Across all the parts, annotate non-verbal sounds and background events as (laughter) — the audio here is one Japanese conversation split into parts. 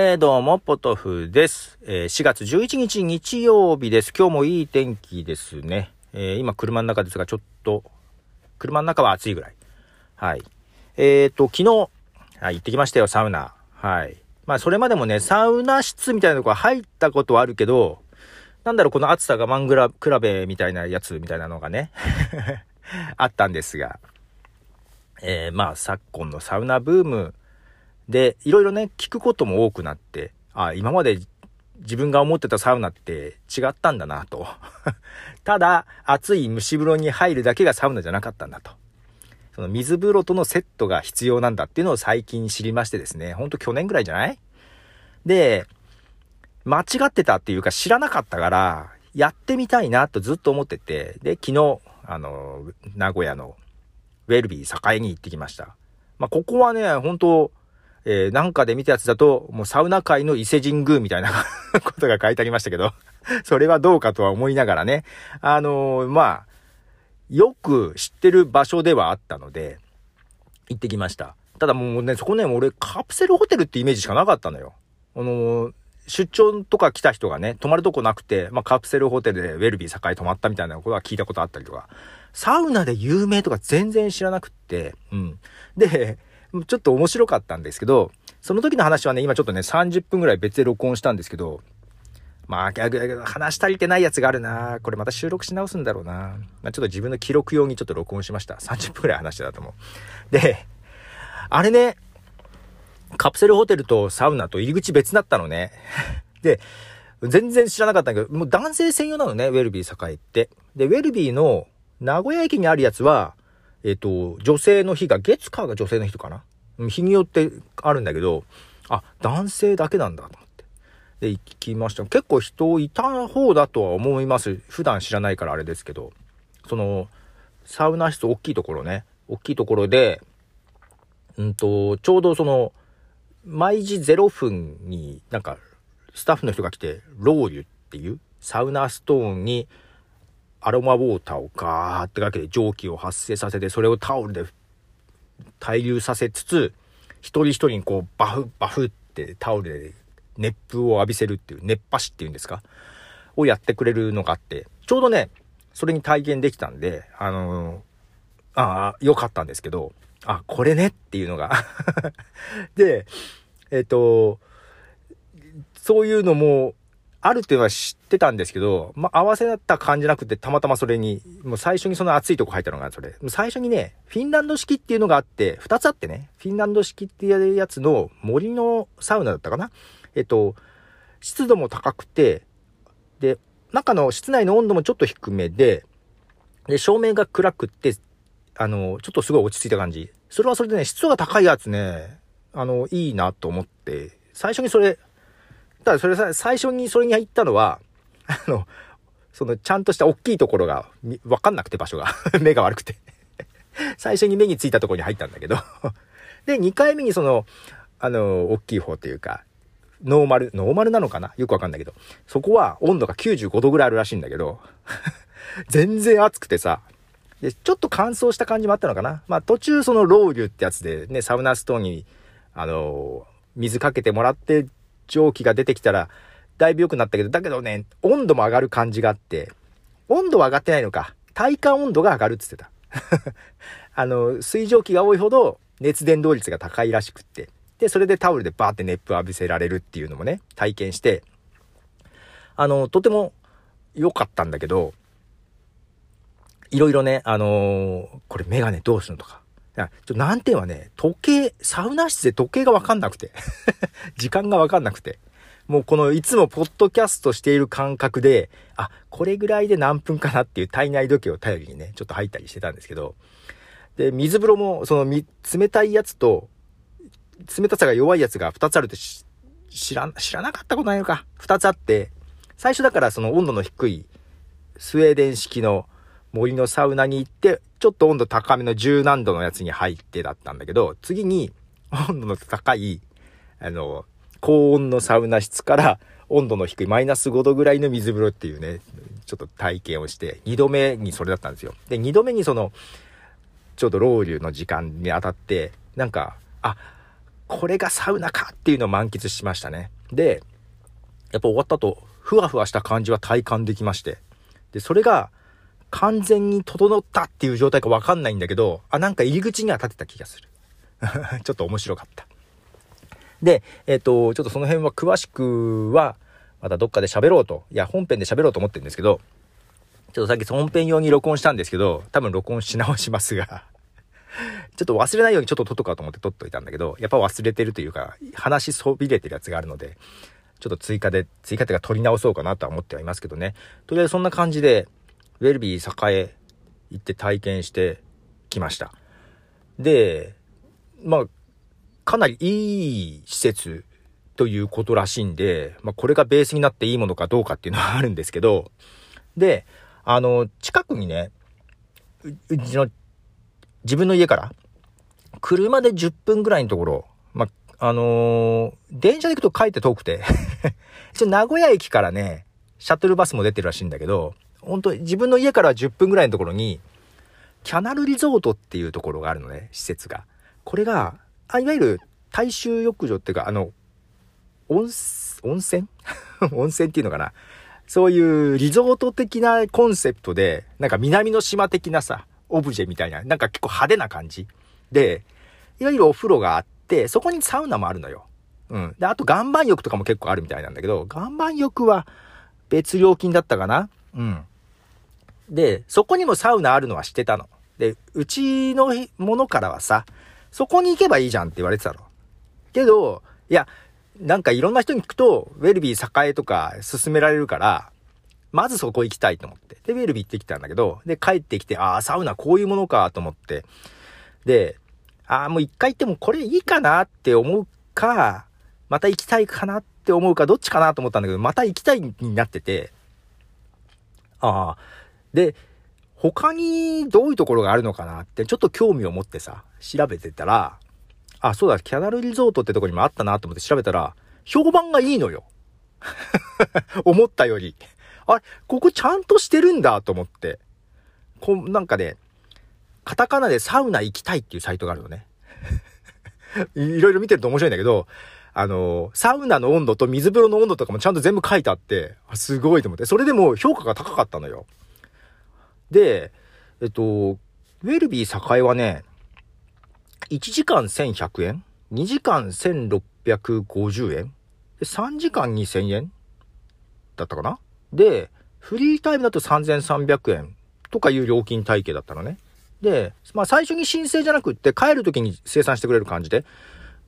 えー、どうも、ポトフです。えー、4月11日日曜日です。今日もいい天気ですね。えー、今車の中ですが、ちょっと、車の中は暑いぐらい。はい。えっ、ー、と、昨日、は、行ってきましたよ、サウナ。はい。まあ、それまでもね、サウナ室みたいなとこ入ったことはあるけど、なんだろう、この暑さ我慢比べみたいなやつみたいなのがね (laughs) あったんですが、えー、まあ、昨今のサウナブームで、いろいろね、聞くことも多くなって、あ、今まで自分が思ってたサウナって違ったんだなと。(laughs) ただ、暑い蒸し風呂に入るだけがサウナじゃなかったんだと。その水風呂とのセットが必要なんだっていうのを最近知りましてですね、ほんと去年ぐらいじゃない？で、間違ってたっていうか知らなかったから、やってみたいなとずっと思ってて、で、昨日、あの、名古屋のウェルビー栄に行ってきました。まあ、ここはね、本当えー、なんかで見たやつだと、もうサウナ界の伊勢神宮みたいな (laughs) ことが書いてありましたけどそれはどうかとは思いながらね、あのー、まあ、よく知ってる場所ではあったので、行ってきました。ただもうね、そこね、俺カプセルホテルってイメージしかなかったのよ。あのー、出張とか来た人がね、泊まるとこなくて、まあ、カプセルホテルでウェルビー栄泊まったみたいなことは聞いたことあったりとか、サウナで有名とか全然知らなくって、うん。で、ちょっと面白かったんですけど、その時の話はね、今ちょっとね、30分ぐらい別で録音したんですけど、まあ、話足りてないやつがあるなこれまた収録し直すんだろうなまあ、ちょっと自分の記録用にちょっと録音しました。30分ぐらい話してたと思う。で、あれね、カプセルホテルとサウナと入り口別だったのね。で、全然知らなかったんだけど、もう男性専用なのね、ウェルビー栄って。で、ウェルビーの名古屋駅にあるやつは、えっ、と、女性の日が、月火が女性の日かな？日によってあるんだけど、あ、男性だけなんだと思って。で、行きました。結構人いた方だとは思います。普段知らないからあれですけど。その、サウナ室大きいところね。大きいところで、うんと、ちょうどその、毎時0分になんか、スタッフの人が来て、ローユっていうサウナストーンにアロマウォーターをガーってかけて蒸気を発生させて、それをタオルで滞留させつつ、一人一人にこう、バフ、バフってタオルで熱風を浴びせるっていう、熱波師っていうんですか？をやってくれるのがあって、ちょうどね、それに体験できたんで、あのー、ああ、良かったんですけど、あ、これねっていうのが。(laughs) で、えっ、ー、と、そういうのもあるっていうのは知ってたんですけど、まあ、合わせだった感じなくて、たまたまそれに、もう最初にその熱いとこ入ったのが、それ。最初にね、フィンランド式っていうのがあって、二つあってね、フィンランド式っていうやつの森のサウナだったかなえっと、湿度も高くて、で、中の室内の温度もちょっと低めで、で、照明が暗くって、あの、ちょっとすごい落ち着いた感じ。それはそれでね、湿度が高いやつね、あの、いいなと思って、最初にそれただそれさ、最初にそれに入ったのは、(laughs) あの、そのちゃんとした大きいところがわかんなくて場所が (laughs) 目が悪くて。(laughs) 最初に目についたところに入ったんだけど。で、2回目にその、あの、大きい方っていうか、ノーマル、ノーマルなのかな？よくわかんないけど、そこは温度が95度ぐらいあるらしいんだけど。全然暑くてさ、で、ちょっと乾燥した感じもあったのかな？まあ途中そのロウリュってやつでね、サウナストーンに、あの水かけてもらって蒸気が出てきたら、だいぶ良くなったけど、だけどね、温度も上がる感じがあって、温度は上がってないのか。体感温度が上がるって言ってた。(laughs) あの、水蒸気が多いほど熱伝導率が高いらしくって。で、それでタオルでバーって熱風浴びせられるっていうのもね、体験して、あの、とても良かったんだけど、いろいろね、あのー、これメガネどうするのとか、ちょ難点はね、時計、サウナ室で時計がわかんなくて (laughs) 時間がわかんなくて。もうこのいつもポッドキャストしている感覚で、あ、これぐらいで何分かなっていう体内時計を頼りにね、ちょっと入ったりしてたんですけど、で、水風呂も、その冷たいやつと、冷たさが弱いやつが2つあるって知ら、知らなかったことないのか。2つあって、最初だからその温度の低いスウェーデン式の森のサウナに行って、ちょっと温度高めの10何度のやつに入ってだったんだけど、次に温度の高い、あの、高温のサウナ室から温度の低いマイナス5度ぐらいの水風呂っていうね、ちょっと体験をして、2度目にそれだったんですよ。で、2度目にその、ちょうどロウリュの時間に当たって、なんか、あ、これがサウナかっていうのを満喫しましたね。で、やっぱ終わった後、ふわふわした感じは体感できまして。で、それが完全に整ったっていう状態かわかんないんだけど、あ、なんか入り口には立てた気がする。(laughs) ちょっと面白かった。で、えっ、ー、と、ちょっとその辺は詳しくは、またどっかで喋ろうと、いや、本編で喋ろうと思ってるんですけど、ちょっとさっき本編用に録音したんですけど、多分録音し直しますが (laughs) ちょっと忘れないようにちょっと撮っとかと思って撮っといたんだけど、やっぱ忘れてるというか、話そびれてるやつがあるので、ちょっと追加で、追加っていうか撮り直そうかなとは思ってはいますけどね。とりあえずそんな感じで、ウェルビー栄行って体験してきました。で、まあ、かなりいい施設ということらしいんで、まあ、これがベースになっていいものかどうかっていうのはあるんですけど、で、あの、近くにね、うちの、自分の家から、車で10分ぐらいのところ、まあ、あのー、電車で行くと帰って遠くて (laughs) 名古屋駅からね、シャトルバスも出てるらしいんだけど、本当に自分の家から10分ぐらいのところに、キャナルリゾートっていうところがあるのね、施設が。これが、あ、いわゆる大衆浴場っていうか、あの、温、温泉？(laughs) 温泉っていうのかな？そういうリゾート的なコンセプトで、なんか南の島的なさ、オブジェみたいな、なんか結構派手な感じ。で、いわゆるお風呂があって、そこにサウナもあるのよ。うん。で、あと岩盤浴とかも結構あるみたいなんだけど、岩盤浴は別料金だったかな？うん。で、そこにもサウナあるのは知ってたの。で、うちのものからはさ、そこに行けばいいじゃんって言われてたの。けど、いや、なんかいろんな人に聞くと、ウェルビー栄とか勧められるから、まずそこ行きたいと思って。で、ウェルビー行ってきたんだけど、で、帰ってきて、ああ、サウナこういうものかと思って。で、ああ、もう一回行ってもこれいいかなって思うか、また行きたいかなって思うか、どっちかなと思ったんだけど、また行きたいになってて、ああ、で、他にどういうところがあるのかなってちょっと興味を持ってさ、調べてたら、あ、そうだ、キャナルリゾートってとこにもあったなと思って調べたら、評判がいいのよ。(laughs) 思ったより。あれ、ここちゃんとしてるんだと思って。こう、なんかね、カタカナでサウナ行きたいっていうサイトがあるのね。(laughs) いろいろ見てると面白いんだけど、あの、サウナの温度と水風呂の温度とかもちゃんと全部書いてあって、すごいと思って。それでも評価が高かったのよ。で、えっと、ウェルビー栄はね、1時間1100円 ?2 時間1650円 ?3 時間2000円だったかなで、フリータイムだと3300円とかいう料金体系だったのね。で、まあ最初に申請じゃなくって帰る時に生産してくれる感じで。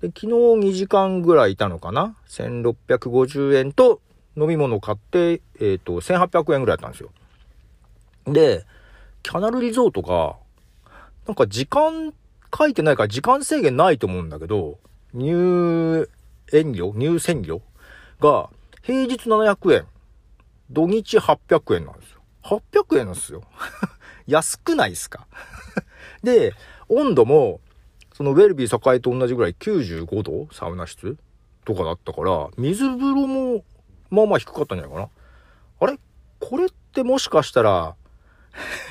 で、昨日2時間ぐらいいたのかな ?1650 円と飲み物買って、えっ、ー、と、1800円ぐらいだったんですよ。で、キャナルリゾートが、なんか時間書いてないから時間制限ないと思うんだけど、入園料入船料が平日700円、土日800円なんですよ。800円なんですよ。(laughs) 安くないですか？(laughs) で、温度も、そのウェルビー栄と同じぐらい95度？サウナ室？とかだったから、水風呂も、まあまあ低かったんじゃないかな。あれ？これってもしかしたら、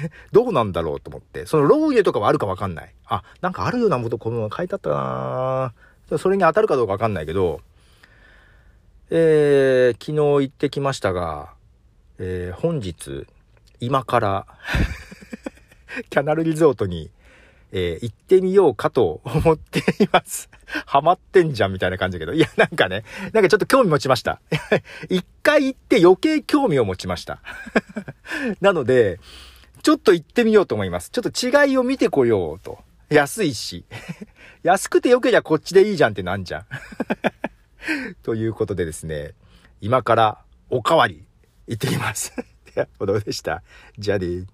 (laughs) どうなんだろうと思って。そのロウリュとかはあるかわかんない。あ、なんかあるようなことこの書いてあったなそれに当たるかどうかわかんないけど、えー、昨日行ってきましたが、えー、本日、今から (laughs) キャナルリゾートに、えー、行ってみようかと思っています。(laughs) ハマってんじゃんみたいな感じだけど。いや、なんかね、なんかちょっと興味持ちました。一回行って余計興味を持ちました。なので、ちょっと行ってみようと思います。ちょっと違いを見てこようと。安いし。(laughs) 安くてよけりゃこっちでいいじゃんってなんじゃん。(laughs) ということでですね、今からおかわり行ってきます。(laughs) では、おどうでした。じゃあね